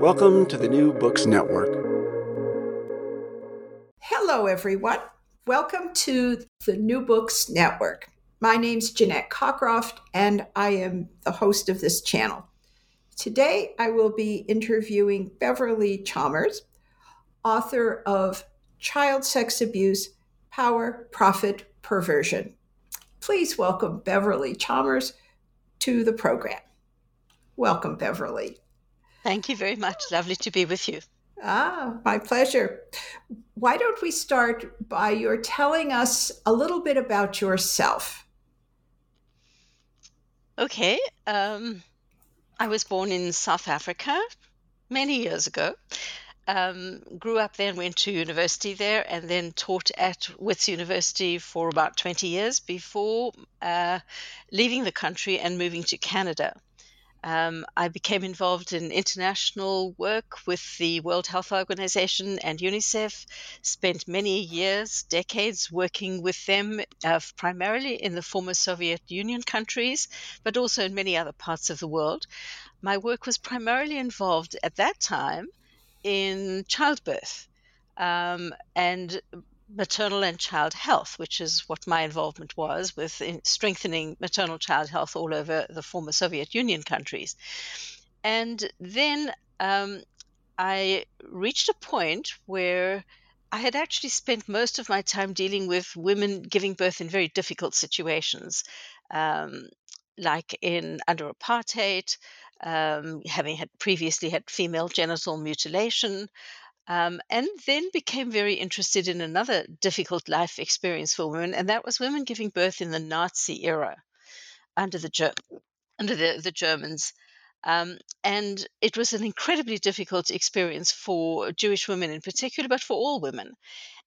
Welcome to the New Books Network. Hello, everyone. Welcome to the New Books Network. My name's Jeanette Cockcroft, and I am the host of this channel. Today, I will be interviewing Beverley Chalmers, author of Child Sex Abuse Power, Profit, Perversion. Please welcome Beverley Chalmers to the program. Welcome, Beverley. Thank you very much. Lovely to be with you. Ah, my pleasure. Why don't we start by your telling us a little bit about yourself? Okay. Um, I was born in South Africa many years ago. Um, grew up there and went to university there, and then taught at Wits University for about 20 years before uh, leaving the country and moving to Canada. Um, I became involved in international work with the World Health Organization and UNICEF. Spent many years, decades working with them, uh, primarily in the former Soviet Union countries, but also in many other parts of the world. My work was primarily involved at that time in childbirth. Um, and maternal and child health, which is what my involvement was with strengthening maternal child health all over the former Soviet Union countries. And then um, I reached a point where I had actually spent most of my time dealing with women giving birth in very difficult situations, um, like in under apartheid, um, having had previously had female genital mutilation, um, and then became very interested in another difficult life experience for women, and that was women giving birth in the Nazi era under the Ger- under the, the Germans. Um, and it was an incredibly difficult experience for Jewish women in particular, but for all women.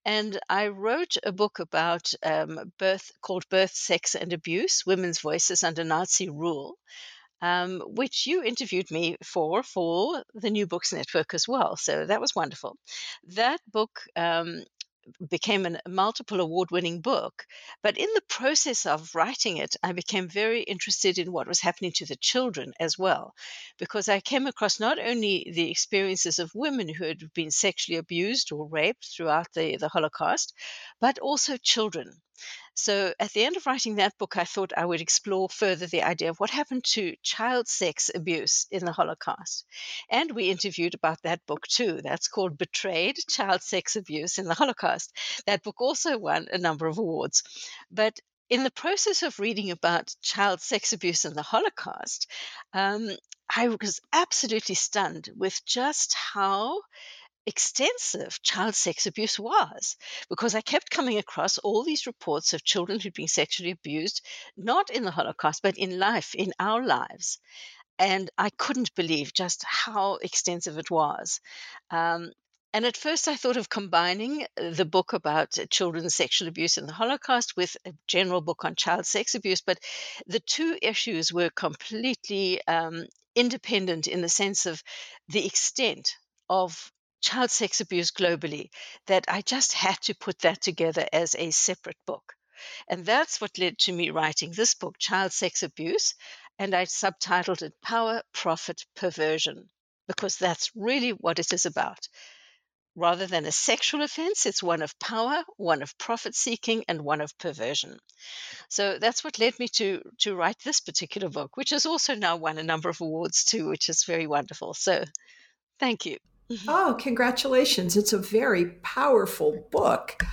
And I wrote a book about um, birth called Birth, Sex, and Abuse Women's Voices Under Nazi Rule um, which you interviewed me for for the New Books Network as well. So that was wonderful. That book um, became a multiple award winning book. But in the process of writing it, I became very interested in what was happening to the children as well, because I came across not only the experiences of women who had been sexually abused or raped throughout the, the Holocaust, but also children. So at the end of writing that book, I thought I would explore further the idea of what happened to child sex abuse in the Holocaust. And we interviewed about that book too. That's called Betrayed Child Sex Abuse in the Holocaust. That book also won a number of awards. But in the process of reading about child sex abuse in the Holocaust, um, I was absolutely stunned with just how extensive child sex abuse was because I kept coming across all these reports of children who'd been sexually abused, not in the Holocaust, but in life, in our lives. And I couldn't believe just how extensive it was. Um, and at first, I thought of combining the book about children's sexual abuse in the Holocaust with a general book on child sex abuse, but the two issues were completely um, independent in the sense of the extent of child sex abuse globally that I just had to put that together as a separate book. And that's what led to me writing this book, Child Sex Abuse, and I subtitled it Power, Profit, Perversion, because that's really what it is about. Rather than a sexual offense, it's one of power, one of profit seeking, and one of perversion. So that's what led me to to write this particular book, which has also now won a number of awards too, which is very wonderful. So Thank you. Oh, congratulations. It's a very powerful book.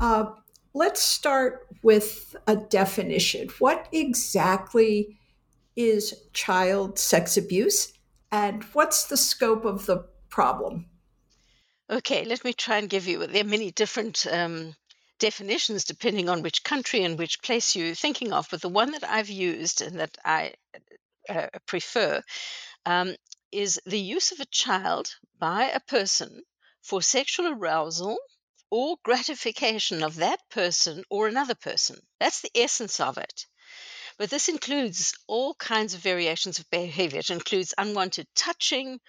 Uh, let's start with a definition. What exactly is child sex abuse, and what's the scope of the problem? Okay, let me try and give you. There are many different um, definitions depending on which country and which place you're thinking of, but the one that I've used and that I uh, prefer um, is the use of a child by a person for sexual arousal or gratification of that person or another person. That's the essence of it. But this includes all kinds of variations of behavior. It includes unwanted touching,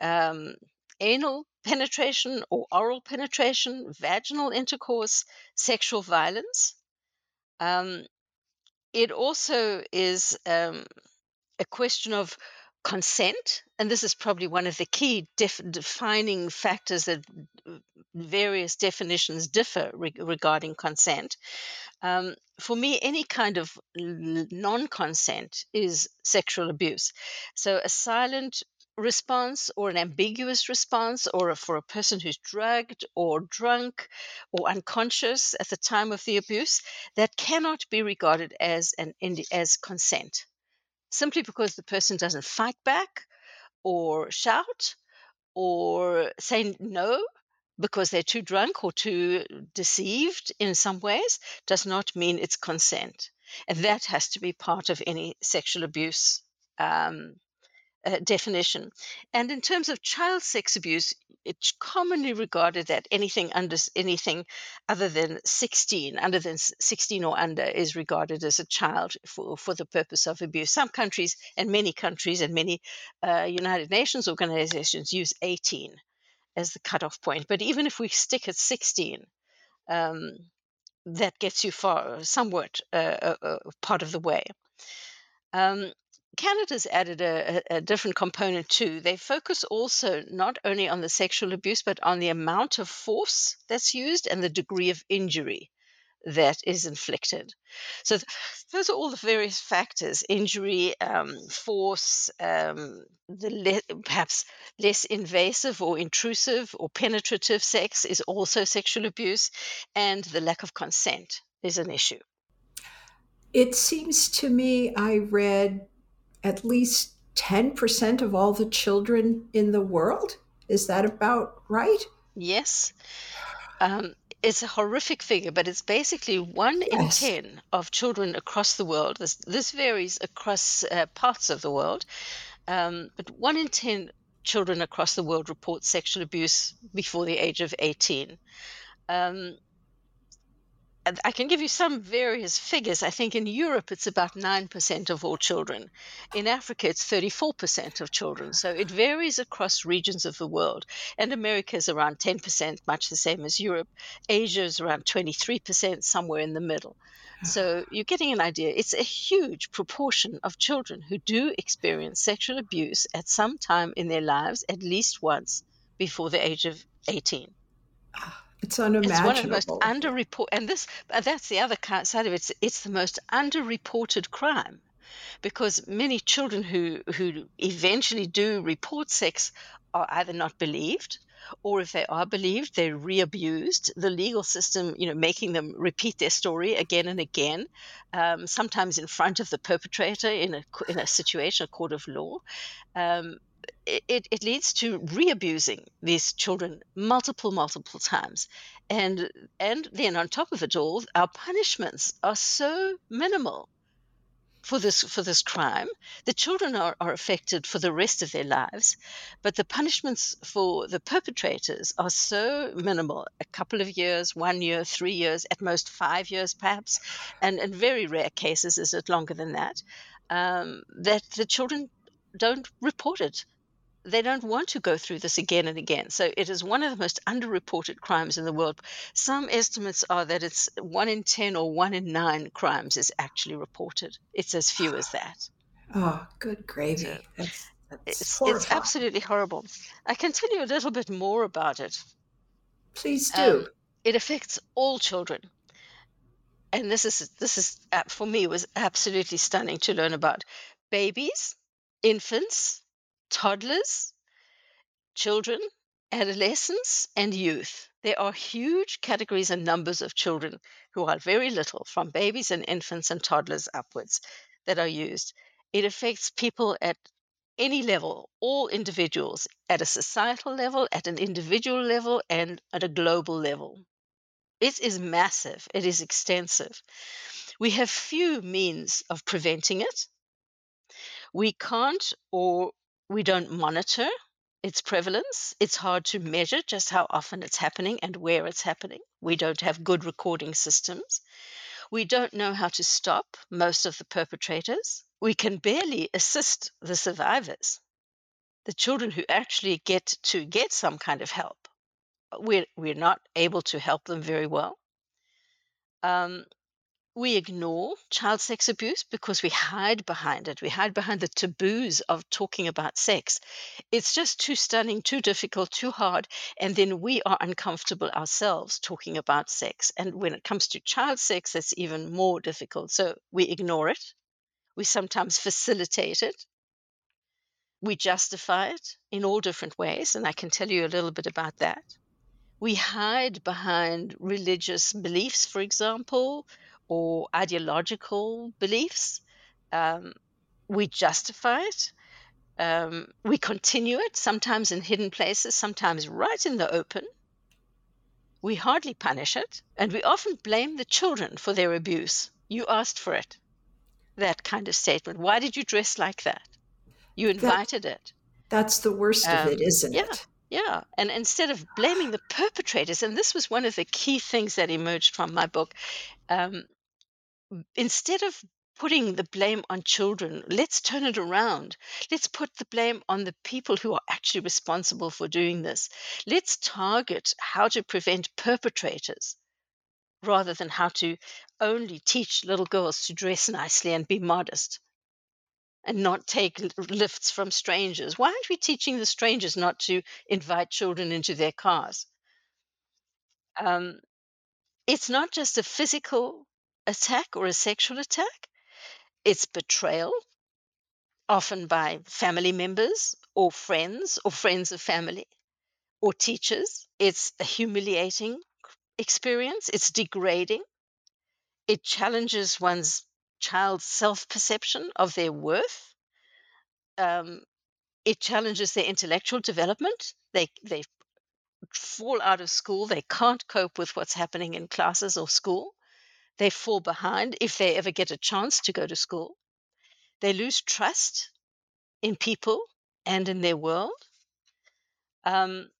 um, anal penetration or oral penetration, vaginal intercourse, sexual violence. Um, it also is um, a question of consent, and this is probably one of the key def- defining factors that various definitions differ re- regarding consent. Um, for me, any kind of non consent is sexual abuse. So, a silent response or an ambiguous response, or for a person who's drugged or drunk or unconscious at the time of the abuse, that cannot be regarded as an as consent simply because the person doesn't fight back or shout or say no because they're too drunk or too deceived in some ways does not mean it's consent. And that has to be part of any sexual abuse um, uh, definition. And in terms of child sex abuse, it's commonly regarded that anything under anything other than 16, under than 16 or under, is regarded as a child for, for the purpose of abuse. Some countries and many countries and many uh, United Nations organizations use 18 as the cutoff point. But even if we stick at 16, um, that gets you far, somewhat uh, uh, uh part of the way. Um, Canada's added a, a, different component too. They focus also not only on the sexual abuse, but on the amount of force that's used and the degree of injury that is inflicted. So, th- those are all the various factors injury, um, force, um, the le- perhaps less invasive or intrusive or penetrative sex is also sexual abuse, and the lack of consent is an issue. It seems to me I read at least 10% of all the children in the world. Is that about right? Yes. Um, it's a horrific figure, but it's basically one yes. in 10 of children across the world. This, this varies across uh, parts of the world, um, but one in 10 children across the world report sexual abuse before the age of 18. Um, I can give you some various figures. I think in Europe it's about 9% of all children. In Africa it's 34% of children. So it varies across regions of the world. And America is around 10%, much the same as Europe. Asia is around 23%, somewhere in the middle. So you're getting an idea. It's a huge proportion of children who do experience sexual abuse at some time in their lives, at least once before the age of 18. Ah. It's unimaginable. It's one of the most underreported, and this that's the other side of it. It's, it's the most underreported crime, because many children who who eventually do report sex are either not believed, or if they are believed, they're re-abused. The legal system, you know, making them repeat their story again and again, um, sometimes in front of the perpetrator in a in a situation, a court of law. Um, it, it leads to re-abusing these children multiple multiple times. And and then on top of it all our punishments are so minimal for this for this crime. The children are, are affected for the rest of their lives but the punishments for the perpetrators are so minimal. A couple of years one year three years at most five years perhaps. And in very rare cases is it longer than that? Um, that the children don't report it they don't want to go through this again and again. So it is one of the most underreported crimes in the world. Some estimates are that it's one in 10 or one in nine crimes is actually reported. It's as few as that. Oh, good gravy. So that's, that's it's, it's, absolutely horrible. I can tell you a little bit more about it. Please do. Um, it affects all children. And this is this is uh, for me was absolutely stunning to learn about babies, infants, toddlers, children, adolescents, and youth. There are huge categories and numbers of children who are very little, from babies and infants and toddlers upwards, that are used. It affects people at any level, all individuals, at a societal level, at an individual level, and at a global level. It is massive, it is extensive. We have few means of preventing it. We can't or we don't monitor its prevalence. It's hard to measure just how often it's happening and where it's happening. We don't have good recording systems. We don't know how to stop most of the perpetrators. We can barely assist the survivors, the children who actually get to get some kind of help. We're, we're not able to help them very well. Um, we ignore child sex abuse because we hide behind it. We hide behind the taboos of talking about sex. It's just too stunning, too difficult, too hard. And then we are uncomfortable ourselves talking about sex. And when it comes to child sex, it's even more difficult. So we ignore it. We sometimes facilitate it. We justify it in all different ways. And I can tell you a little bit about that. We hide behind religious beliefs, for example, or ideological beliefs. Um, we justify it. Um, we continue it, sometimes in hidden places, sometimes right in the open. We hardly punish it, and we often blame the children for their abuse. You asked for it. That kind of statement. Why did you dress like that? You invited that, it. That's the worst um, of it, um, isn't yeah. it? Yeah, and instead of blaming the perpetrators, and this was one of the key things that emerged from my book, um, instead of putting the blame on children, let's turn it around. Let's put the blame on the people who are actually responsible for doing this. Let's target how to prevent perpetrators rather than how to only teach little girls to dress nicely and be modest and not take lifts from strangers? Why aren't we teaching the strangers not to invite children into their cars? Um, it's not just a physical attack or a sexual attack, it's betrayal, often by family members or friends or friends of family or teachers. It's a humiliating experience, it's degrading, it challenges one's child's self perception of their worth. Um, it challenges their intellectual development. They, they fall out of school. They can't cope with what's happening in classes or school. They fall behind if they ever get a chance to go to school. They lose trust in people and in their world. Um,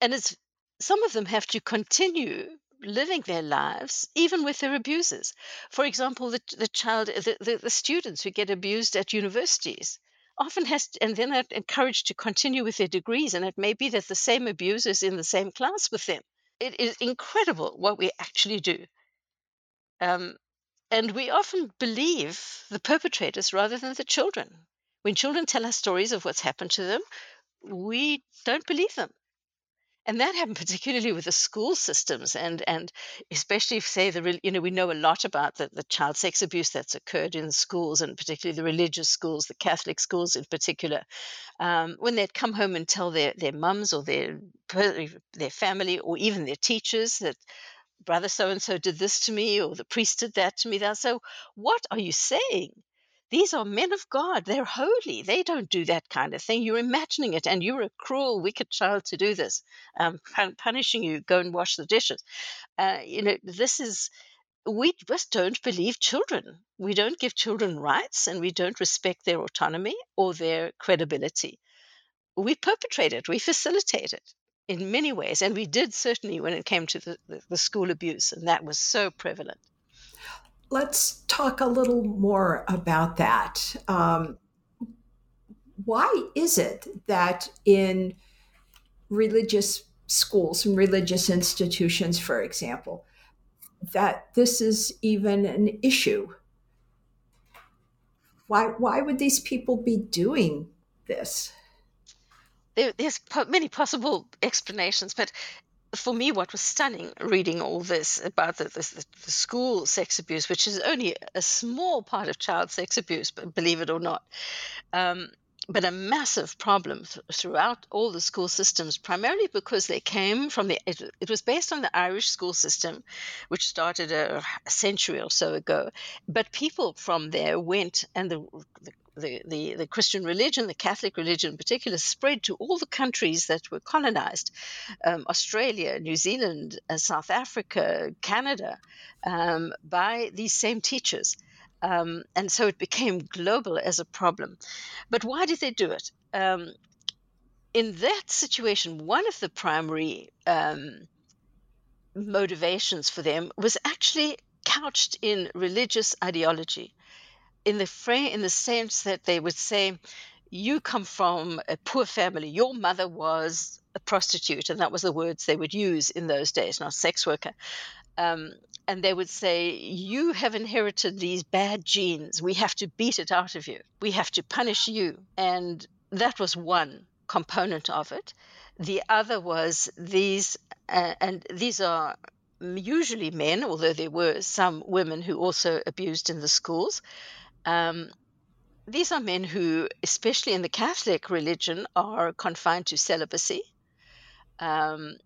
and it's some of them have to continue living their lives even with their abusers. For example, the, the child, the, the, the students who get abused at universities often has to, and then are encouraged to continue with their degrees and it may be that the same abuser is in the same class with them it is incredible what we actually do um, and we often believe the perpetrators rather than the children. When children tell us stories of what's happened to them we don't believe them. And that happened particularly with the school systems and and especially if say the you know we know a lot about the, the child sex abuse that's occurred in schools and particularly the religious schools the catholic schools in particular um, when they'd come home and tell their their mums or their their family or even their teachers that brother so and so did this to me or the priest did that to me they'll say what are you saying these are men of God. They're holy. They don't do that kind of thing. You're imagining it, and you're a cruel, wicked child to do this. Um, punishing you, go and wash the dishes. Uh, you know, this is we just don't believe children. We don't give children rights, and we don't respect their autonomy or their credibility. We perpetrate it. We facilitate it in many ways, and we did certainly when it came to the, the, school abuse, and that was so prevalent let's talk a little more about that. Um, why is it that in religious schools and religious institutions, for example, that this is even an issue? Why, why would these people be doing this? There, there's many possible explanations, but for me, what was stunning reading all this about the, the, the, school sex abuse, which is only a small part of child sex abuse, believe it or not, um, but a massive problem th- throughout all the school systems, primarily because they came from the, it, it, was based on the Irish school system, which started a, century or so ago. But people from there went, and the, the the, the, the, Christian religion, the Catholic religion in particular, spread to all the countries that were colonized um, Australia, New Zealand, uh, South Africa, Canada um, by these same teachers. Um, and so it became global as a problem. But why did they do it? Um, in that situation, one of the primary um, motivations for them was actually couched in religious ideology in the frame in the sense that they would say you come from a poor family your mother was a prostitute and that was the words they would use in those days not sex worker um, and they would say you have inherited these bad genes. We have to beat it out of you. We have to punish you. And that was one component of it. The other was these uh, and these are usually men although there were some women who also abused in the schools. Um, these are men who, especially in the Catholic religion, are confined to celibacy. Um,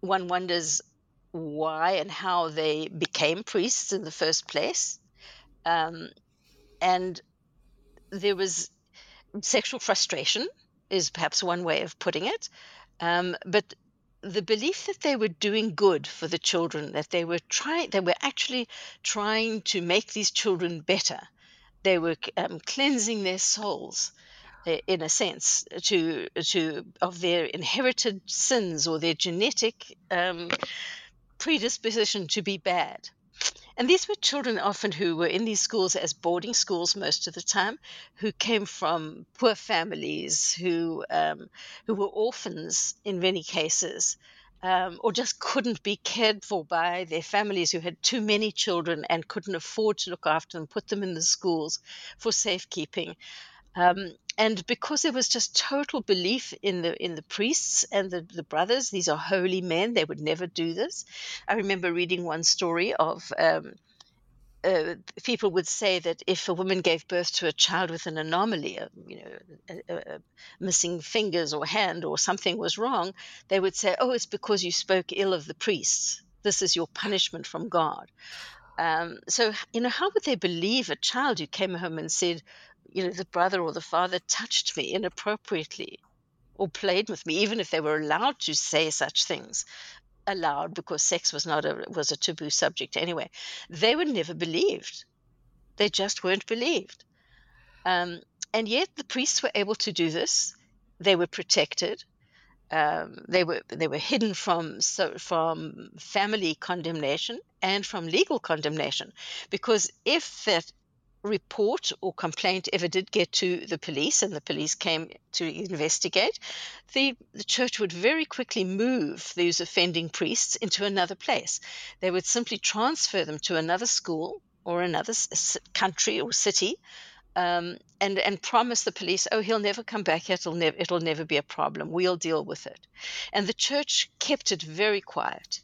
one wonders why and how they became priests in the first place. Um, and there was sexual frustration, is perhaps one way of putting it. Um, but the belief that they were doing good for the children, that they were trying, they were actually trying to make these children better, they were um, cleansing their souls in a sense to to of their inherited sins or their genetic um, predisposition to be bad and these were children often who were in these schools as boarding schools most of the time, who came from poor families, who um, who were orphans in many cases, um, or just couldn't be cared for by their families who had too many children and couldn't afford to look after them, put them in the schools for safekeeping. Um, and because there was just total belief in the in the priests and the, the brothers, these are holy men, they would never do this. I remember reading one story of um, uh, people would say that if a woman gave birth to a child with an anomaly, uh, you know, a, a, a missing fingers or hand or something was wrong, they would say, "Oh, it's because you spoke ill of the priests. This is your punishment from God." Um, so, you know, how would they believe a child who came home and said, you know, the brother or the father touched me inappropriately or played with me, even if they were allowed to say such things? allowed because sex was not a was a taboo subject anyway. They were never believed. They just weren't believed. Um, and yet the priests were able to do this. They were protected. Um, they were they were hidden from so, from family condemnation and from legal condemnation, because if that report or complaint ever did get to the police and the police came to investigate, the, the church would very quickly move those offending priests into another place. They would simply transfer them to another school or another country or city. Um, and and promise the police, oh, he'll never come back. It'll never it'll never be a problem. We'll deal with it. And the church kept it very quiet.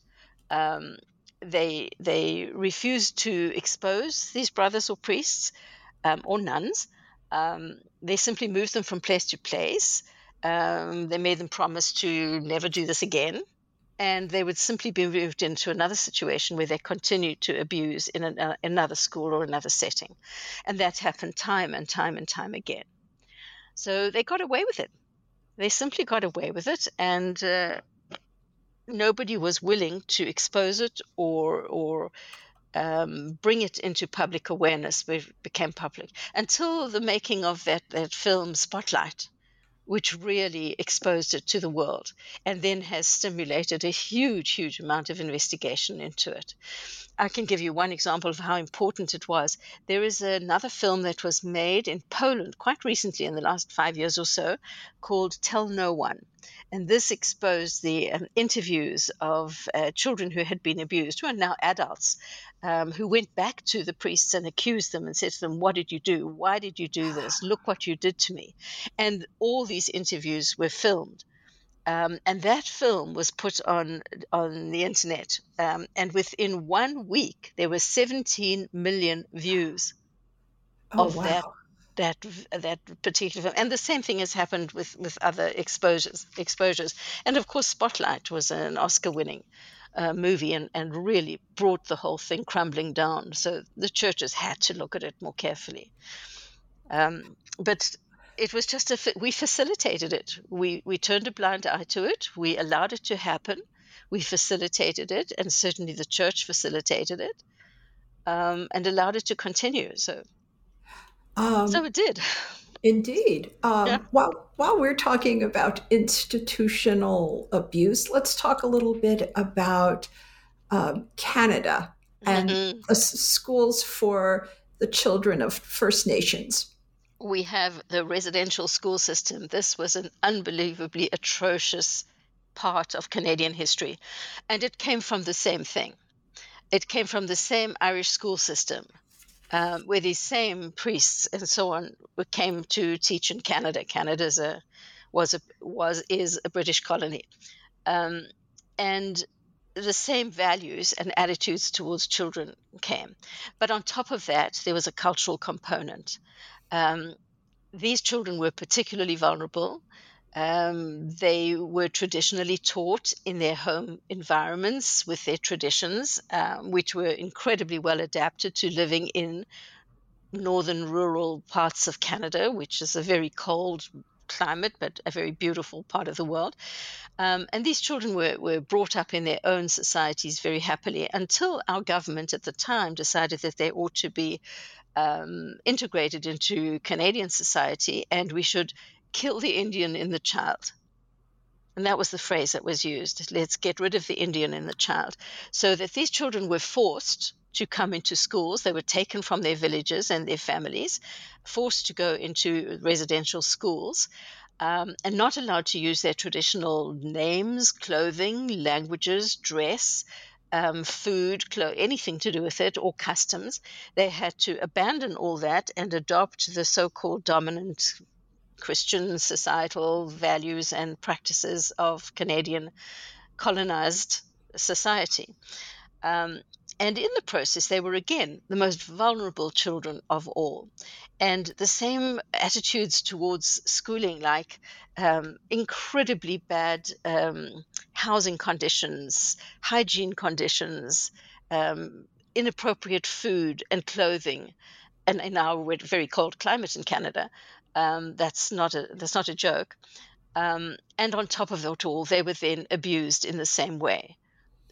Um, they they refused to expose these brothers or priests um, or nuns. Um, they simply moved them from place to place. Um, they made them promise to never do this again, and they would simply be moved into another situation where they continued to abuse in an, uh, another school or another setting, and that happened time and time and time again. So they got away with it. They simply got away with it, and uh, nobody was willing to expose it or or um, bring it into public awareness. It became public until the making of that that film Spotlight, which really exposed it to the world, and then has stimulated a huge, huge amount of investigation into it. I can give you one example of how important it was. There is another film that was made in Poland quite recently, in the last five years or so, called Tell No One. And this exposed the um, interviews of uh, children who had been abused, who are now adults, um, who went back to the priests and accused them and said to them, What did you do? Why did you do this? Look what you did to me. And all these interviews were filmed. Um, and that film was put on on the internet, um, and within one week there were 17 million views oh, of wow. that that that particular film. and the same thing has happened with with other exposures exposures. And of course spotlight was an oscar winning uh, movie and, and really brought the whole thing crumbling down. So the churches had to look at it more carefully. Um, but it was just a we facilitated it. We we turned a blind eye to it. We allowed it to happen. We facilitated it and certainly the church facilitated it um, and allowed it to continue. So um, so it did. Indeed. Um, yeah. While while we're talking about institutional abuse, let's talk a little bit about um, Canada and mm-hmm. schools for the children of First Nations. We have the residential school system. This was an unbelievably atrocious part of Canadian history, and it came from the same thing. It came from the same Irish school system um, where these same priests and so on came to teach in Canada. Canada a, was a was is a British colony, um, and the same values and attitudes towards children came. But on top of that, there was a cultural component. Um, these children were particularly vulnerable. Um, they were traditionally taught in their home environments with their traditions, um, which were incredibly well adapted to living in northern rural parts of Canada, which is a very cold climate, but a very beautiful part of the world. Um, and these children were, were brought up in their own societies very happily until our government at the time decided that they ought to be um, integrated into Canadian society and we should kill the Indian in the child. And that was the phrase that was used. Let's get rid of the Indian in the child. So that these children were forced to come into schools. They were taken from their villages and their families, forced to go into residential schools, um, and not allowed to use their traditional names, clothing, languages, dress. Um, food, clo- anything to do with it, or customs. They had to abandon all that and adopt the so called dominant Christian societal values and practices of Canadian colonized society. Um, and in the process, they were again the most vulnerable children of all. And the same attitudes towards schooling, like um, incredibly bad um, housing conditions, hygiene conditions, um, inappropriate food and clothing, and in our very cold climate in Canada, um, that's not a that's not a joke. Um, and on top of it all, they were then abused in the same way,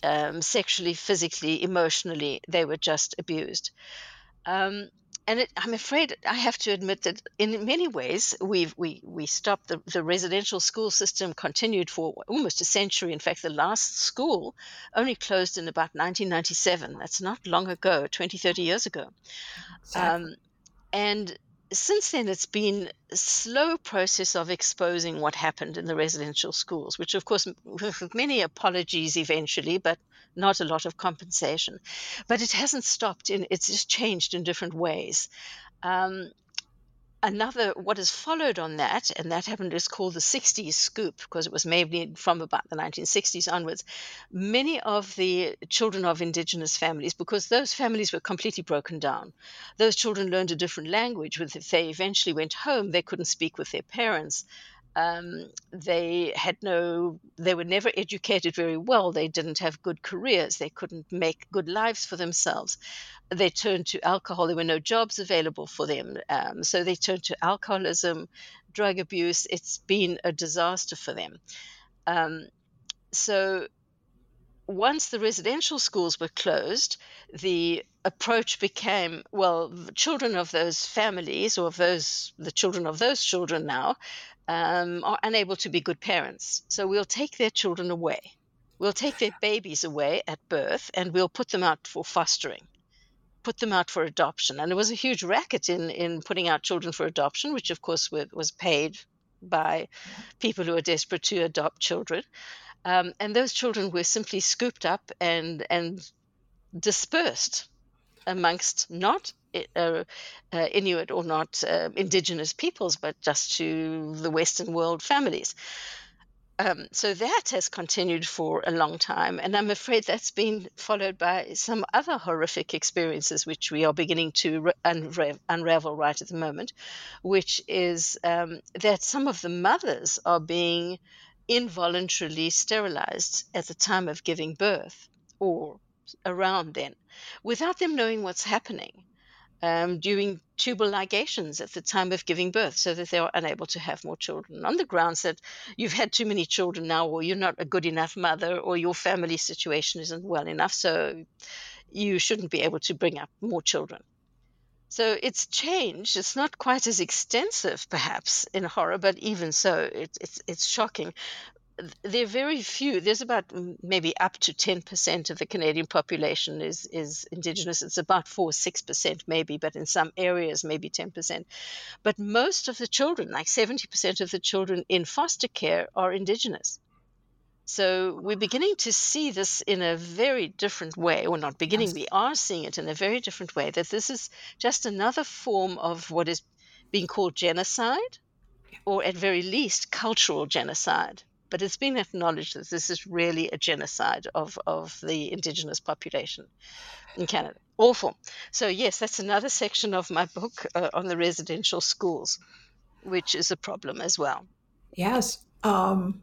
um, sexually, physically, emotionally. They were just abused. Um, and it, I'm afraid I have to admit that in many ways we've we we stopped the, the residential school system continued for almost a century. In fact, the last school only closed in about 1997. That's not long ago, 20, 30 years ago. Exactly. Um, and since then, it's been a slow process of exposing what happened in the residential schools, which, of course, with many apologies eventually, but not a lot of compensation. But it hasn't stopped, in, it's just changed in different ways. Um, another what has followed on that and that happened is called the 60s scoop because it was made from about the 1960s onwards. Many of the children of indigenous families because those families were completely broken down those children learned a different language if they eventually went home. They couldn't speak with their parents um, they had no, they were never educated very well. They didn't have good careers. They couldn't make good lives for themselves. They turned to alcohol. There were no jobs available for them. Um, so they turned to alcoholism, drug abuse. It's been a disaster for them. Um, so once the residential schools were closed, the approach became well, the children of those families or of those the children of those children now um, are unable to be good parents. So we'll take their children away. We'll take their babies away at birth and we'll put them out for fostering, put them out for adoption. And there was a huge racket in, in putting out children for adoption, which of course was paid by people who are desperate to adopt children. Um, and those children were simply scooped up and, and dispersed amongst not uh, uh, Inuit or not uh, indigenous peoples, but just to the Western world families. um, so that has continued for a long time, and I'm afraid that's been followed by some other horrific experiences, which we are beginning to unra- unravel right at the moment, which is um, that some of the mothers are being involuntarily sterilized at the time of giving birth or around then, without them knowing what's happening um, doing tubal ligations at the time of giving birth so that they are unable to have more children on the grounds that you've had too many children now or you're not a good enough mother or your family situation isn't well enough so you shouldn't be able to bring up more children. So it's changed. It's not quite as extensive perhaps in horror but even so it, it's it's shocking there are very few. There's about maybe up to 10% of the Canadian population is, is Indigenous. It's about 4 6% maybe, but in some areas, maybe 10%. But most of the children, like 70% of the children in foster care, are Indigenous. So we're beginning to see this in a very different way, or not beginning, we are seeing it in a very different way, that this is just another form of what is being called genocide, or at very least, cultural genocide but it's been acknowledged that this is really a genocide of, of the indigenous population in Canada. Awful. So, yes, that's another section of my book uh, on the residential schools, which is a problem as well. Yes. Um,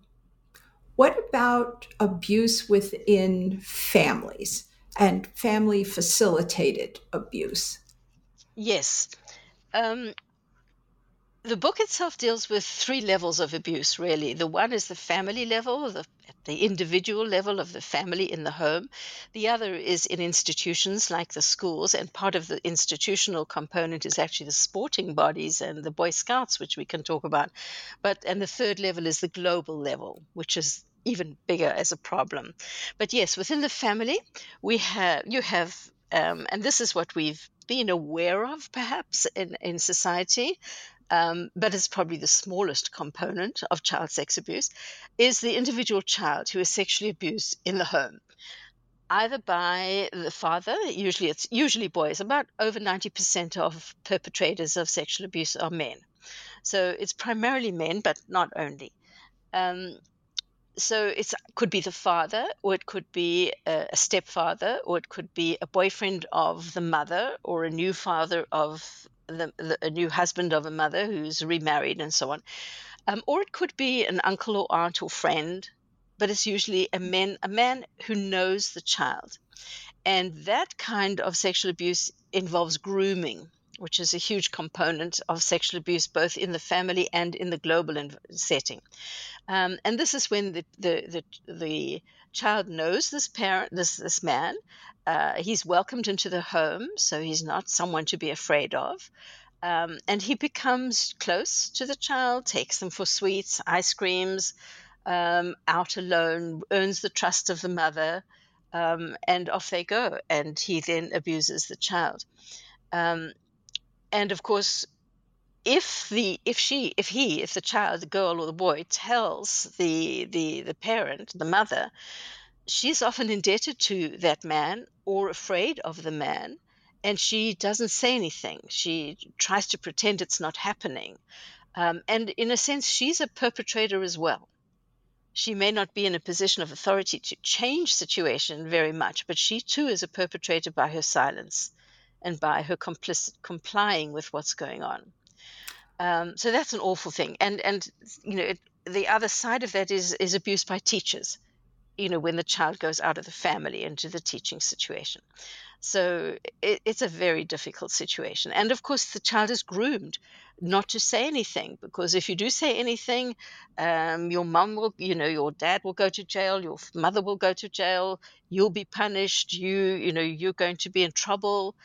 what about abuse within families and family facilitated abuse? Yes. Um, the book itself deals with three levels of abuse really. The one is the family level the, the individual level of the family in the home. The other is in institutions like the schools and part of the institutional component is actually the sporting bodies and the boy scouts which we can talk about. But and the third level is the global level which is even bigger as a problem. But yes within the family we have you have um, and this is what we've been aware of perhaps in, in society um, but it's probably the smallest component of child sex abuse, is the individual child who is sexually abused in the home, either by the father. Usually, it's usually boys. About over ninety percent of perpetrators of sexual abuse are men, so it's primarily men, but not only. Um, so it could be the father, or it could be a, a, stepfather, or it could be a boyfriend of the mother, or a new father of the, the, a new husband of a mother who's remarried and so on. Um, or it could be an uncle or aunt or friend, but it's usually a man, a man who knows the child. And that kind of sexual abuse involves grooming, which is a huge component of sexual abuse, both in the family and in the global setting. Um, and this is when the, the, the, the child knows this parent, this, this man, uh, he's welcomed into the home, so he's not someone to be afraid of. Um, and he becomes close to the child, takes them for sweets, ice creams, um, out alone, earns the trust of the mother, um, and off they go. And he then abuses the child. Um, and of course, if the if she if he if the child the girl or the boy tells the the the parent the mother she's often indebted to that man or afraid of the man, and she doesn't say anything. She tries to pretend it's not happening. Um, and in a sense, she's a perpetrator as well. She may not be in a position of authority to change situation very much, but she too is a perpetrator by her silence and by her complicit complying with what's going on. Um, so that's an awful thing. And and you know it, the other side of that is is abuse by teachers you know when the child goes out of the family into the teaching situation. So it, it's a very difficult situation. And of course the child is groomed not to say anything because if you do say anything um, your mum will you know your dad will go to jail your mother will go to jail you'll be punished you you know you're going to be in trouble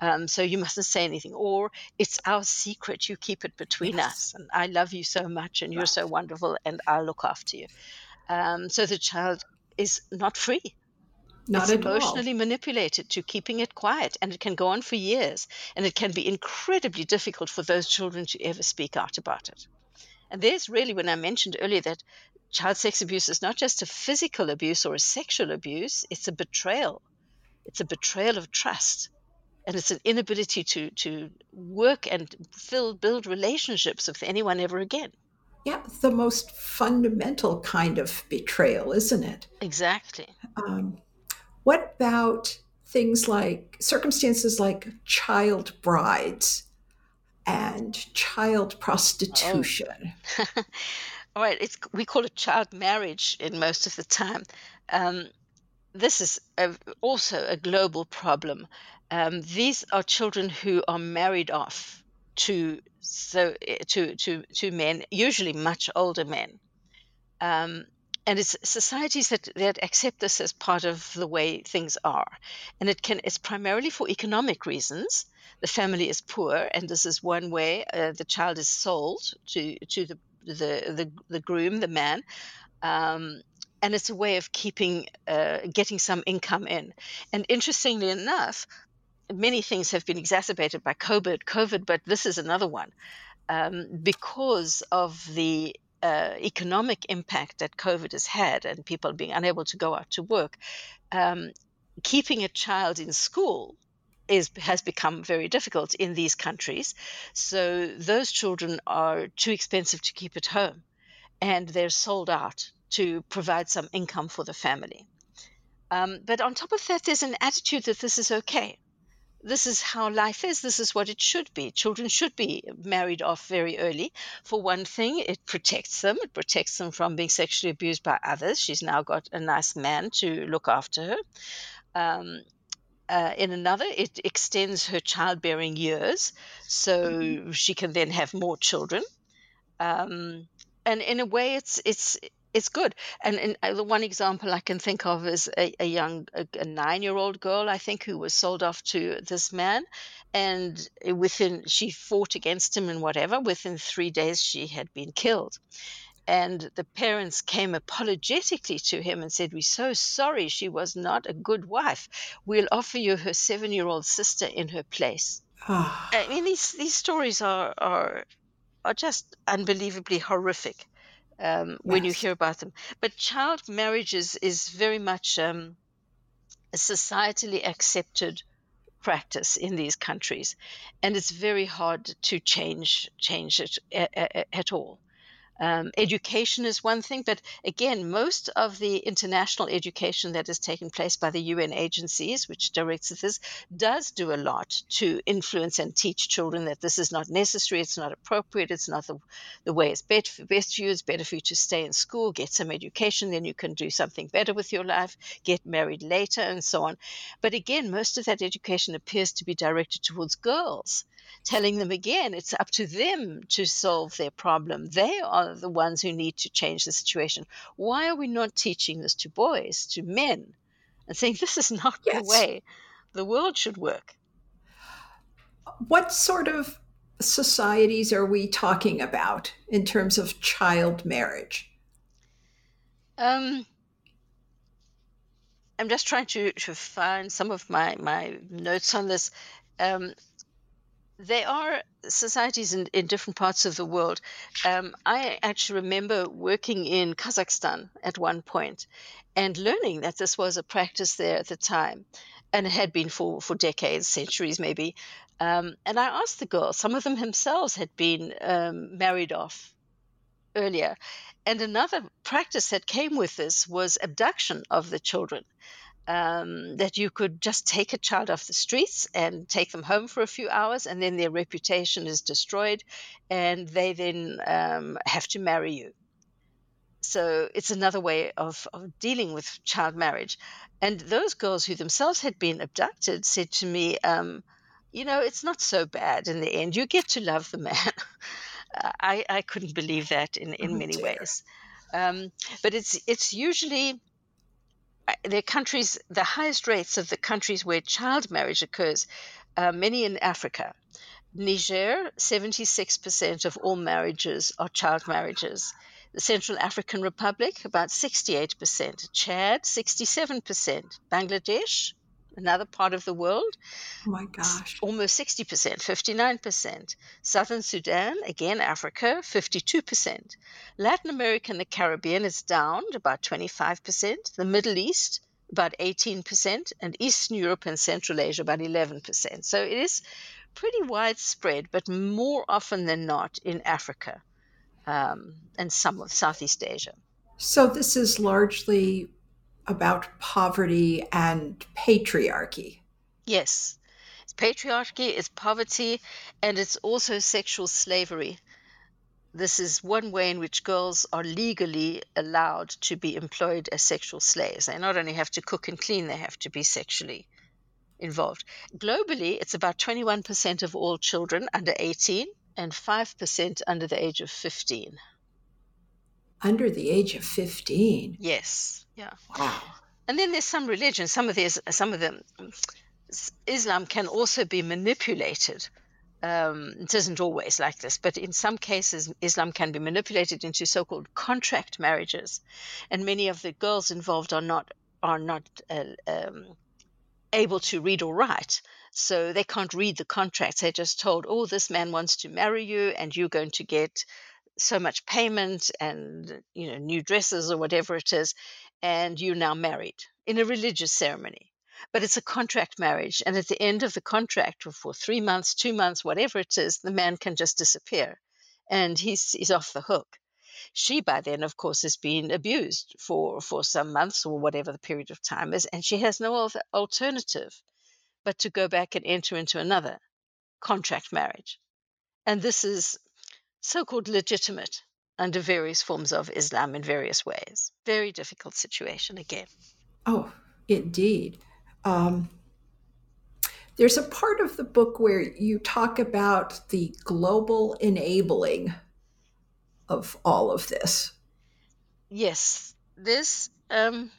um, so you mustn't say anything or it's our secret you keep it between yes. us and i love you so much and you're so wonderful and i'll look after you um, so the child is not free. Not it's emotionally all. manipulated to keeping it quiet, and it can go on for years. And it can be incredibly difficult for those children to ever speak out about it. And there's really when I mentioned earlier that child sex abuse is not just a physical abuse or a sexual abuse, it's a betrayal. It's a betrayal of trust. And it's an inability to, to work and fill, build relationships with anyone ever again. yeah, the most fundamental kind of betrayal, isn't it? Exactly. Um, what about things like circumstances like child brides and child prostitution? Oh. All right, it's we call it child marriage in most of the time. Um, this is a, also a global problem. Um, these are children who are married off to so eh, to to to men, usually much older men. Um, and it's societies that, that accept this as part of the way things are. And it can it's primarily for economic reasons. The family is poor and this is one way uh, the child is sold to to the the the, the groom the man. Um, and it's a way of keeping uh, getting some income in. And interestingly enough many things have been exacerbated by covid covid but this is another one um, because of the uh, economic impact that COVID has had and people being unable to go out to work, um, keeping a child in school is has become very difficult in these countries. So those children are too expensive to keep at home, and they're sold out to provide some income for the family. Um, but on top of that, there's an attitude that this is okay this is how life is. This is what it should be. Children should be married off very early. For one thing, it protects them. It protects them from being sexually abused by others. She's now got a nice man to look after her. Um, uh, in another, it extends her childbearing years, so mm-hmm. she can then have more children. Um, and in a way, it's it's it's good. And, and uh, the one example I can think of is a, a young, a, a nine year old girl, I think, who was sold off to this man. And within, she fought against him and whatever. Within three days, she had been killed. And the parents came apologetically to him and said, We're so sorry. She was not a good wife. We'll offer you her seven year old sister in her place. I mean, these, these stories are, are, are just unbelievably horrific um, yes. when you hear about them. But child marriages is, is very much um, a societally accepted practice in these countries, and it's very hard to change change it at all. Um, education is one thing, but again, most of the international education that is taking place by the UN agencies, which directs this, does do a lot to influence and teach children that this is not necessary, it's not appropriate, it's not the, the way it's best for, best for you. It's better for you to stay in school, get some education, then you can do something better with your life, get married later, and so on. But again, most of that education appears to be directed towards girls telling them again it's up to them to solve their problem. They are the ones who need to change the situation. Why are we not teaching this to boys, to men, and saying this is not yes. the way the world should work? What sort of societies are we talking about in terms of child marriage? Um, I'm just trying to, to find some of my, my notes on this. Um, there are societies in, in different parts of the world. Um, I actually remember working in Kazakhstan at one point and learning that this was a practice there at the time. And it had been for, for decades, centuries maybe. Um, and I asked the girls, some of them themselves had been um, married off earlier. And another practice that came with this was abduction of the children um, that you could just take a child off the streets and take them home for a few hours, and then their reputation is destroyed, and they then um, have to marry you. So it's another way of, of dealing with child marriage. And those girls who themselves had been abducted said to me, um, you know, it's not so bad in the end. You get to love the man. I, I couldn't believe that in, in oh, many dear. ways. Um, but it's it's usually the countries, the highest rates of the countries where child marriage occurs, uh, many in Africa. Niger, 76% of all marriages are child marriages. The Central African Republic, about 68%. Chad, 67%. Bangladesh, another part of the world. Oh my gosh. Almost 60%, 59%. Southern Sudan, again Africa, 52%. Latin America and the Caribbean is down about 25%. The Middle East, about 18%. And Eastern Europe and Central Asia, about 11%. So it is pretty widespread, but more often than not in Africa. um, and some of Southeast Asia. So this is largely about poverty and patriarchy. Yes. It's patriarchy, it's poverty, and it's also sexual slavery. This is one way in which girls are legally allowed to be employed as sexual slaves. They not only have to cook and clean, they have to be sexually involved. Globally, it's about 21% of all children under 18 and 5% under the age of 15. Under the age of 15? Yes. Yeah. Wow. And then there's some religions, some of these, some of them, Islam can also be manipulated. Um, it isn't always like this, but in some cases, Islam can be manipulated into so-called contract marriages, and many of the girls involved are not are not uh, um, able to read or write. So they can't read the contracts. They're just told, oh, this man wants to marry you and you're going to get so much payment and you know new dresses or whatever it is and you're now married in a religious ceremony. But it's a contract marriage and at the end of the contract or for three months two months whatever it is the man can just disappear and he's he's off the hook. She by then of course has been abused for for some months or whatever the period of time is and she has no other alternative but to go back and enter into another contract marriage. And this is so-called legitimate under various forms of islam in various ways. Very difficult situation again. Oh indeed. Um, there's a part of the book where you talk about the global enabling of all of this. Yes, this um,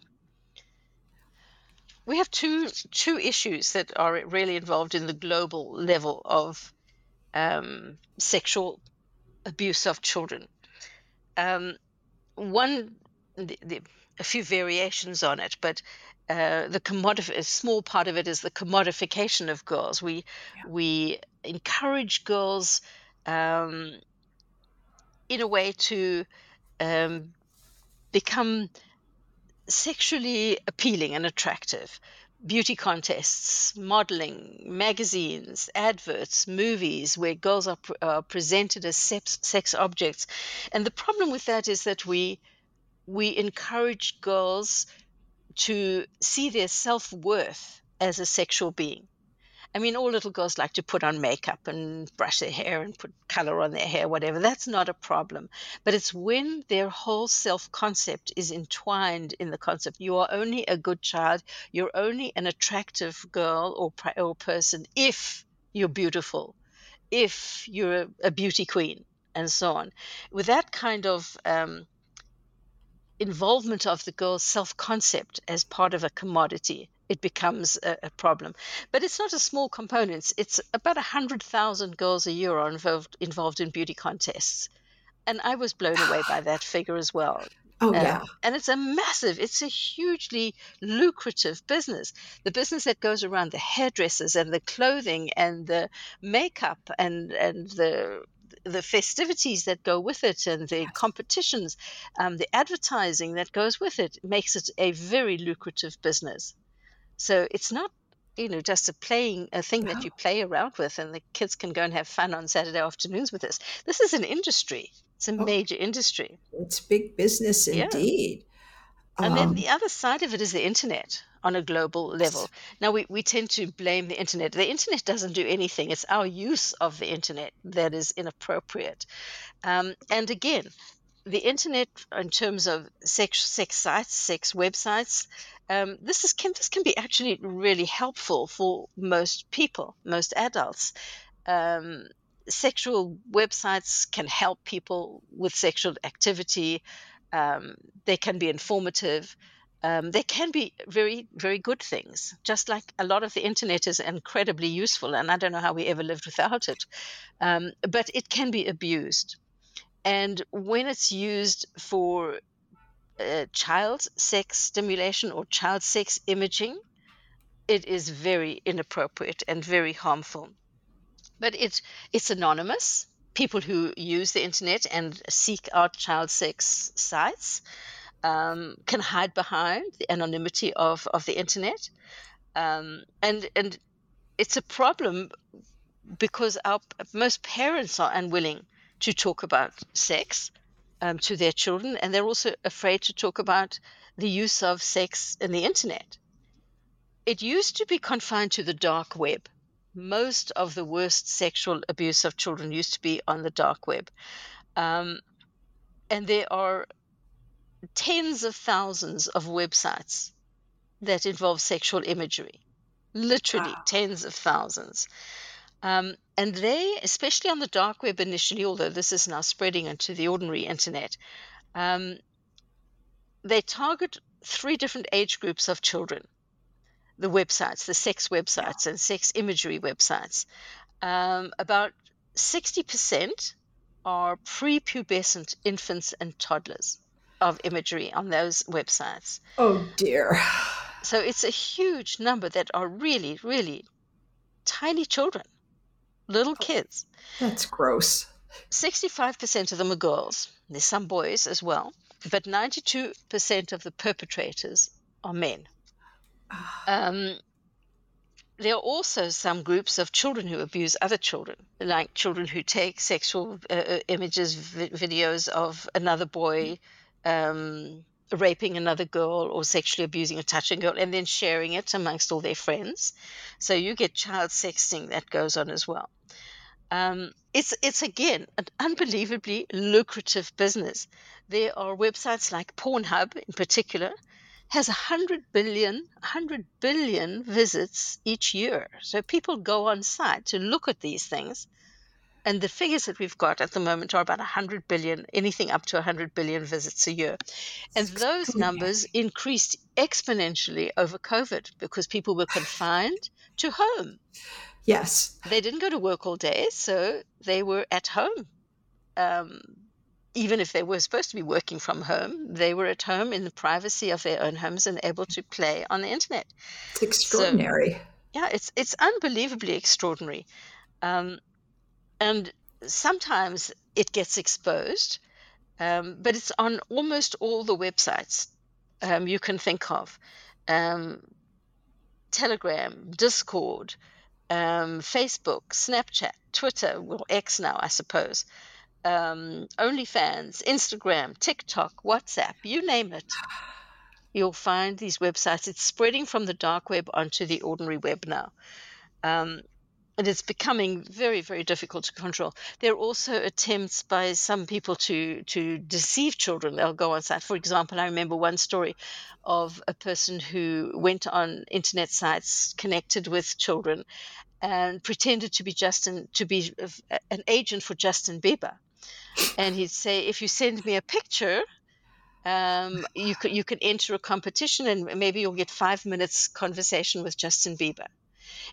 we have two two issues that are really involved in the global level of um, sexual abuse of children. Um, one, the, the, a few variations on it, but uh, the commodif- a small part of it is the commodification of girls. We yeah. we encourage girls um, in a way to um, become sexually appealing and attractive. Beauty contests, modeling, magazines, adverts, movies where girls are, are presented as sex, sex objects. And the problem with that is that we we encourage girls to see their self worth as a sexual being. I mean, all little girls like to put on makeup and brush their hair and put color on their hair, whatever. That's not a problem. But it's when their whole self concept is entwined in the concept you are only a good child, you're only an attractive girl or, or person if you're beautiful, if you're a beauty queen, and so on. With that kind of um, involvement of the girl's self concept as part of a commodity, it becomes a, a, problem. But it's not a small component. It's about 100,000 girls a year are involved, involved in beauty contests. And I was blown away by that figure as well. Oh, yeah. and it's a massive, it's a hugely lucrative business. The business that goes around the hairdressers and the clothing and the makeup and, and the the festivities that go with it and the competitions, um, the advertising that goes with it makes it a very lucrative business. So it's not you know just a playing a thing that you play around with and the kids can go and have fun on saturday afternoons with this. This is an industry. It's a oh, major industry. It's big business indeed. Yeah. and um, then the other side of it is the internet on a global level. Now, we, we tend to blame the internet. The internet doesn't do anything, it's our use of the internet that is inappropriate. Um, and again, the internet, in terms of sex, sex sites, sex websites, um, this is can this can be actually really helpful for most people, most adults. Um, sexual websites can help people with sexual activity. Um, they can be informative um, they can be very, very good things. Just like a lot of the internet is incredibly useful, and I don't know how we ever lived without it. Um, but it can be abused. And when it's used for uh, child sex stimulation or child sex imaging, it is very inappropriate and very harmful. But it, it's anonymous. People who use the internet and seek out child sex sites um, can hide behind the anonymity of, of the internet. Um, and, and it's a problem because our most parents are unwilling to talk about sex um, to their children, and they're also afraid to talk about the use of sex in the internet. It used to be confined to the dark web. Most of the worst sexual abuse of children used to be on the dark web. Um, and there are tens of thousands of websites that involve sexual imagery, literally wow. tens of thousands. Um, and they, especially on the dark web initially, although this is now spreading into the ordinary internet, um, they target three different age groups of children the websites, the sex websites and sex imagery websites. Um, about 60% are prepubescent infants and toddlers of imagery on those websites. Oh dear. So it's a huge number that are really, really tiny children, little kids. That's gross. 65% of them are girls. There's some boys as well, but 92% of the perpetrators are men. Um, there are also some groups of children who abuse other children, like children who take sexual uh, uh images, vi- videos of another boy um, raping another girl or sexually abusing or touching a girl, and then sharing it amongst all their friends. So you get child sexting that goes on as well. Um, it's it's again an unbelievably lucrative business. There are websites like Pornhub, in particular, has 100 billion 100 billion visits each year so people go on site to look at these things and the figures that we've got at the moment are about 100 billion anything up to 100 billion visits a year. And those numbers increased exponentially over covid because people were confined to home. Yes. They didn't go to work all day so they were at home. Um, even if they were supposed to be working from home, they were at home in the privacy of their own homes and able to play on the internet. It's extraordinary. So, yeah, it's it's unbelievably extraordinary, um, and sometimes it gets exposed, um, but it's on almost all the websites um, you can think of, um, Telegram, Discord, um, Facebook, Snapchat, Twitter, well X now I suppose um, OnlyFans, Instagram, TikTok, WhatsApp, you name it. You'll find these websites. It's spreading from the dark web onto the ordinary web now. And it's becoming very, very difficult to control. There are also attempts by some people to to deceive children. They'll go on site. For example, I remember one story of a person who went on internet sites connected with children and pretended to be Justin to be an agent for Justin Bieber and he'd say, if you send me a picture, um, you you can enter a competition and maybe you'll get five minutes conversation with Justin Bieber.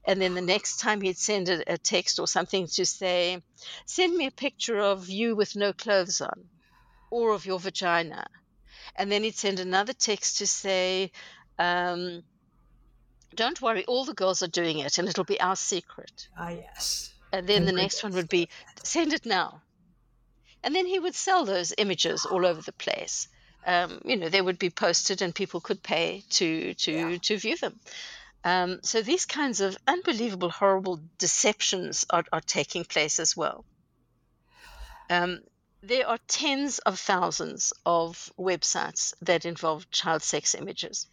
And then the next time he'd send a, a text or something to say, send me a picture of you with no clothes on, or of your vagina. And then he'd send another text to say, um, don't worry, all the girls are doing it, and it'll be our secret. Ah, yes. And then the next one would be, send it now and then he would sell those images all over the place. Um, you know, they would be posted and people could pay to to yeah. to view them. Um, so these kinds of unbelievable, horrible deceptions are, are taking place as well. Um, there are tens of thousands of websites that involve child sex images.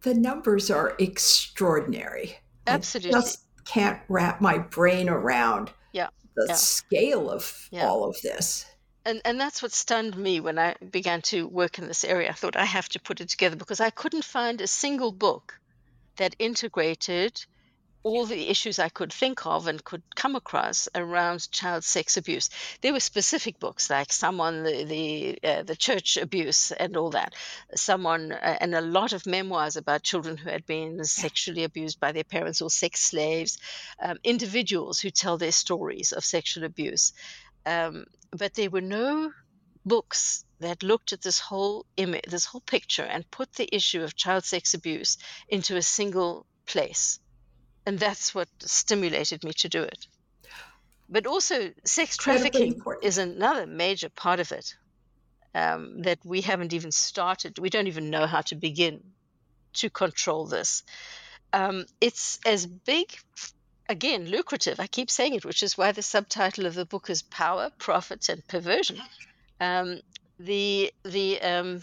The numbers are extraordinary. Absolutely. I just can't wrap my brain around yeah the yeah. scale of yeah. all of this. And, and that's what stunned me when I began to work in this area. I thought I have to put it together because I couldn't find a single book that integrated all the issues I could think of and could come across around child sex abuse. There were specific books like someone the the, uh, the church abuse and all that, someone uh, and a lot of memoirs about children who had been sexually abused by their parents or sex slaves, um, individuals who tell their stories of sexual abuse. Um, but there were no books that looked at this whole image, this whole picture, and put the issue of child sex abuse into a single place and that's what stimulated me to do it. But also, sex trafficking is another major part of it um, that we haven't even started. We don't even know how to begin to control this. Um, it's as big, again, lucrative. I keep saying it, which is why the subtitle of the book is Power, Profit, and Perversion. Um, the the um,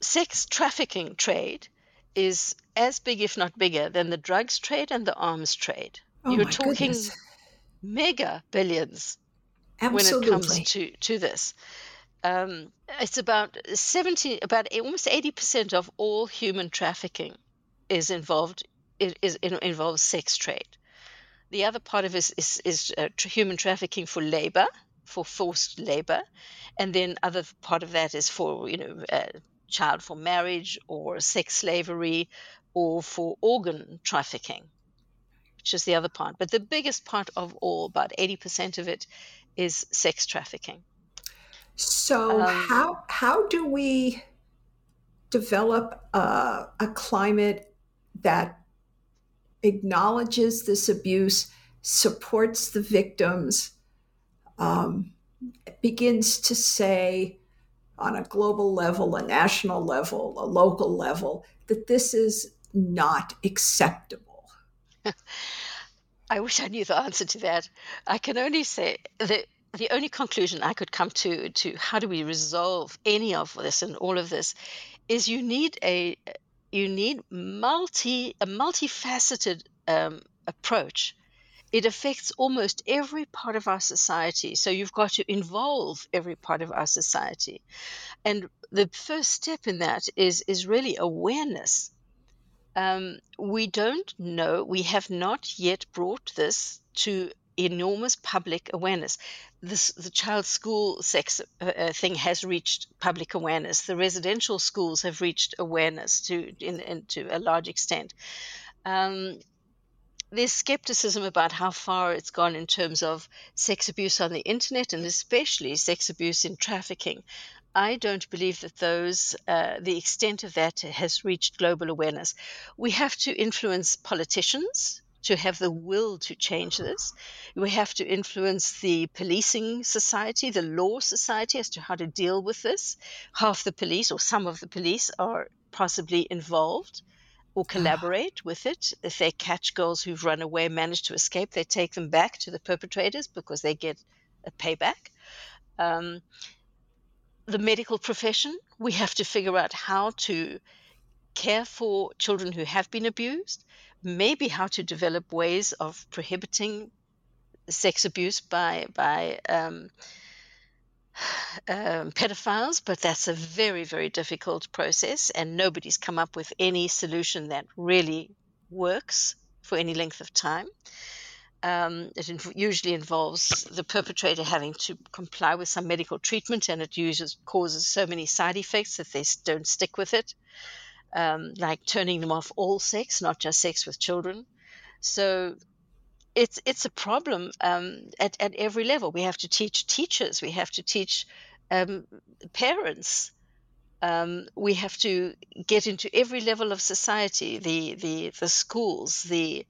sex trafficking trade is as big, if not bigger, than the drugs trade and the arms trade. Oh You're talking goodness. mega billions when it comes to to this. Um, it's about seventy, about almost eighty percent of all human trafficking is involved is, is involves sex trade. The other part of it is is, is uh, human trafficking for labor, for forced labor, and then other part of that is for you know uh, child for marriage or sex slavery or for organ trafficking, which is the other part. But the biggest part of all, about eighty percent of it, is sex trafficking. So Um, how how do we develop a, a climate that acknowledges this abuse, supports the victims, um, begins to say on a global level, a national level, a local level that this is not acceptable? I wish I knew the answer to that. I can only say that the only conclusion I could come to to how do we resolve any of this and all of this is you need a you need multi a multifaceted um, approach. It affects almost every part of our society, so you've got to involve every part of our society. And the first step in that is is really awareness um, we don't know, we have not yet brought this to enormous public awareness. This, the child school sex uh, uh, thing has reached public awareness. The residential schools have reached awareness to in, in to a large extent. Um, there's skepticism about how far it's gone in terms of sex abuse on the internet and especially sex abuse in trafficking. I don't believe that those, uh, the extent of that has reached global awareness. We have to influence politicians to have the will to change this. We have to influence the policing society, the law society as to how to deal with this. Half the police or some of the police are possibly involved or collaborate with it. If they catch girls who've run away, manage to escape, they take them back to the perpetrators because they get a payback. Um, the medical profession, we have to figure out how to care for children who have been abused, maybe how to develop ways of prohibiting sex abuse by by um, um, pedophiles, but that's a very very difficult process, and nobody's come up with any solution that really works for any length of time. Um, it inv- usually involves the perpetrator having to comply with some medical treatment, and it uses causes so many side effects that they don't stick with it, um, like turning them off all sex, not just sex with children. So it's it's a problem um, at at every level. We have to teach teachers, we have to teach um, parents. Um, we have to get into every level of society, the the the schools, the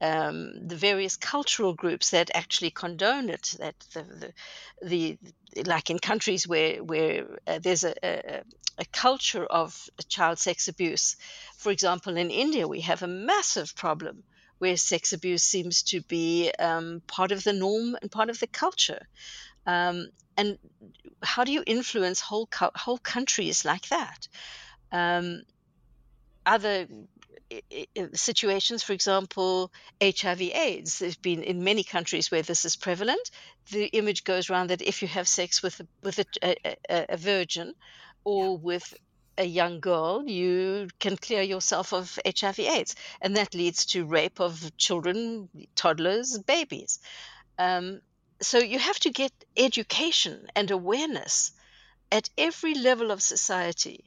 um, the various cultural groups that actually condone it. That the, the, the like in countries where where uh, there's a, a, a culture of child sex abuse. For example, in India, we have a massive problem where sex abuse seems to be um, part of the norm and part of the culture. Um, and how do you influence whole whole countries like that? Um, other situations, for example, HIV/AIDS. There's been in many countries where this is prevalent. The image goes around that if you have sex with a, with a, a, a- a virgin or with a young girl, you can clear yourself of HIV/AIDS, and that leads to rape of children, toddlers, babies. Um, so you have to get education and awareness at every level of society.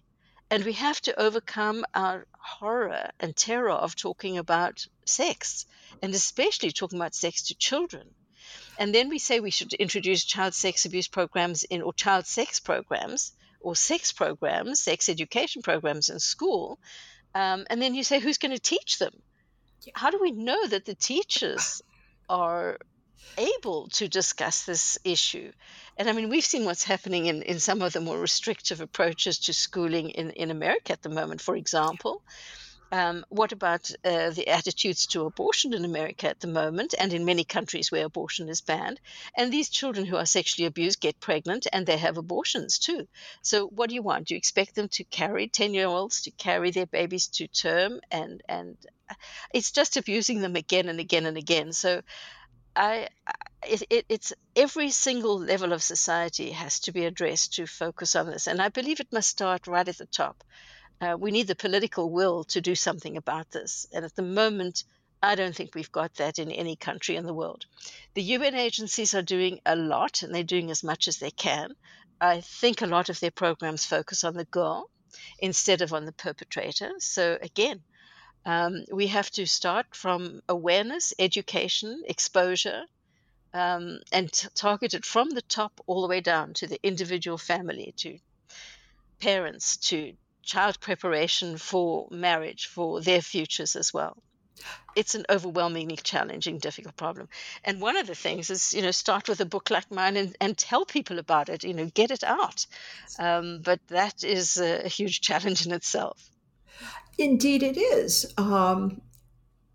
And we have to overcome our horror and terror of talking about sex, and especially talking about sex to children. And then we say we should introduce child sex abuse programs in, or child sex programs, or sex programs, sex education programs in school. Um, and then you say, who's going to teach them? How do we know that the teachers are able to discuss this issue. And I mean, we've seen what's happening in, in some of the more restrictive approaches to schooling in, in America at the moment, for example. Um, what about uh, the attitudes to abortion in America at the moment and in many countries where abortion is banned? And these children who are sexually abused get pregnant and they have abortions too. So, what do you want? Do you expect them to carry 10 year olds to carry their babies to term? And, and uh, it's just abusing them again and again and again. So, I, it, it, it's every single level of society has to be addressed to focus on this. And I believe it must start right at the top. Uh, we need the political will to do something about this. And at the moment, I don't think we've got that in any country in the world. The UN agencies are doing a lot and they're doing as much as they can. I think a lot of their programs focus on the girl instead of on the perpetrator. So, again, um, we have to start from awareness, education, exposure, um, and t- target it from the top all the way down to the individual family, to parents, to child preparation for marriage, for their futures as well. It's an overwhelmingly challenging, difficult problem. And one of the things is, you know, start with a book like mine and, and tell people about it, you know, get it out. Um, but that is a, a huge challenge in itself. Indeed, it is. Um,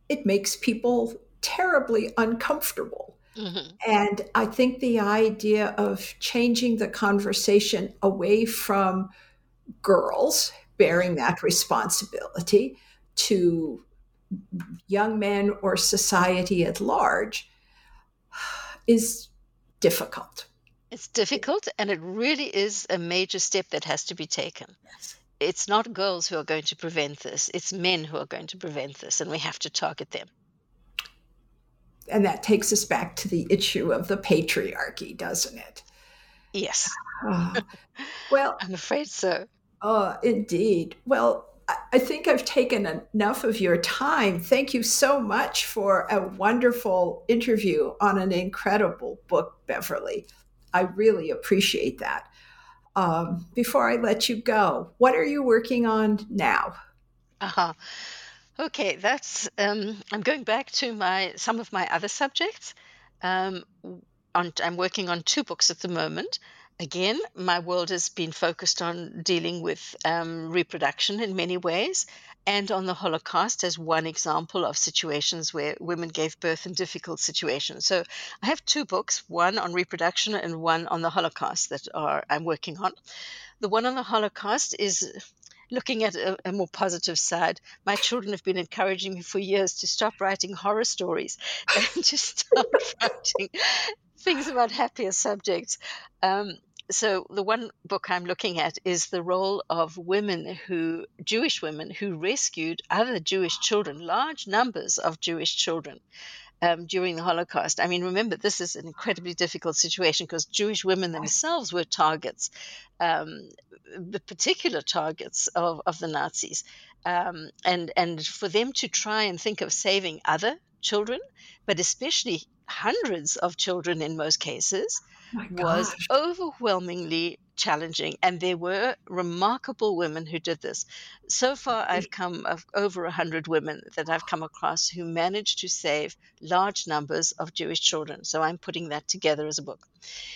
it makes people terribly uncomfortable. Mm-hmm. And I think the idea of changing the conversation away from girls bearing that responsibility to young men or society at large is difficult. It's difficult, and it really is a major step that has to be taken. Yes it's not girls who are going to prevent this, it's men who are going to prevent this, and we have to target them. And that takes us back to the issue of the patriarchy, doesn't it? Yes. Uh, well, I'm afraid so. Oh, indeed. Well, I think I've taken enough of your time. Thank you so much for a wonderful interview on an incredible book, Beverley. I really appreciate that. Um, before I let you go, what are you working on now? Uh-huh. Okay, that's um, I'm going back to my some of my other subjects. Um, on, I'm working on two books at the moment. Again, my world has been focused on dealing with um, reproduction in many ways, and on the Holocaust as one example of situations where women gave birth in difficult situations. So I have two books, one on reproduction and one on the Holocaust that are I'm working on. The one on the Holocaust is looking at a, a, more positive side. My children have been encouraging me for years to stop writing horror stories and to start writing things about happier subjects. Um, so the one book I'm looking at is the role of women who Jewish women who rescued other Jewish children, large numbers of Jewish children. Um, during the Holocaust. I mean, remember, this is an incredibly difficult situation because Jewish women themselves were targets, um, the particular targets of, of the Nazis. Um, and, and for them to try and think of saving other children, but especially hundreds of children in most cases, was overwhelmingly challenging. And there were remarkable women who did this. So far, I've come of over 100 women that I've come across who managed to save large numbers of Jewish children. So I'm putting that together as a book.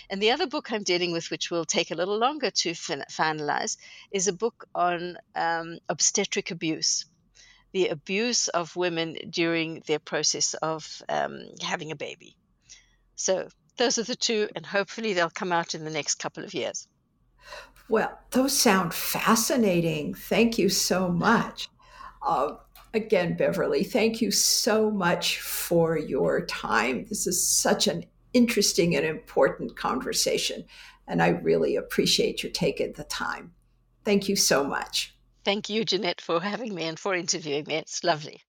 And the other book I'm dealing with, which will take a little longer to fin- finalize, is a book on um, obstetric abuse. The abuse of women during their process of um, having a baby. So those are the two, and hopefully they'll come out in the next couple of years. Well, those sound fascinating. Thank you so much. Uh, again, Beverley, thank you so much for your time. This is such an interesting and important conversation, and I really appreciate you taking the time. Thank you so much. Thank you, Jeanette, for having me and for interviewing me. It's lovely.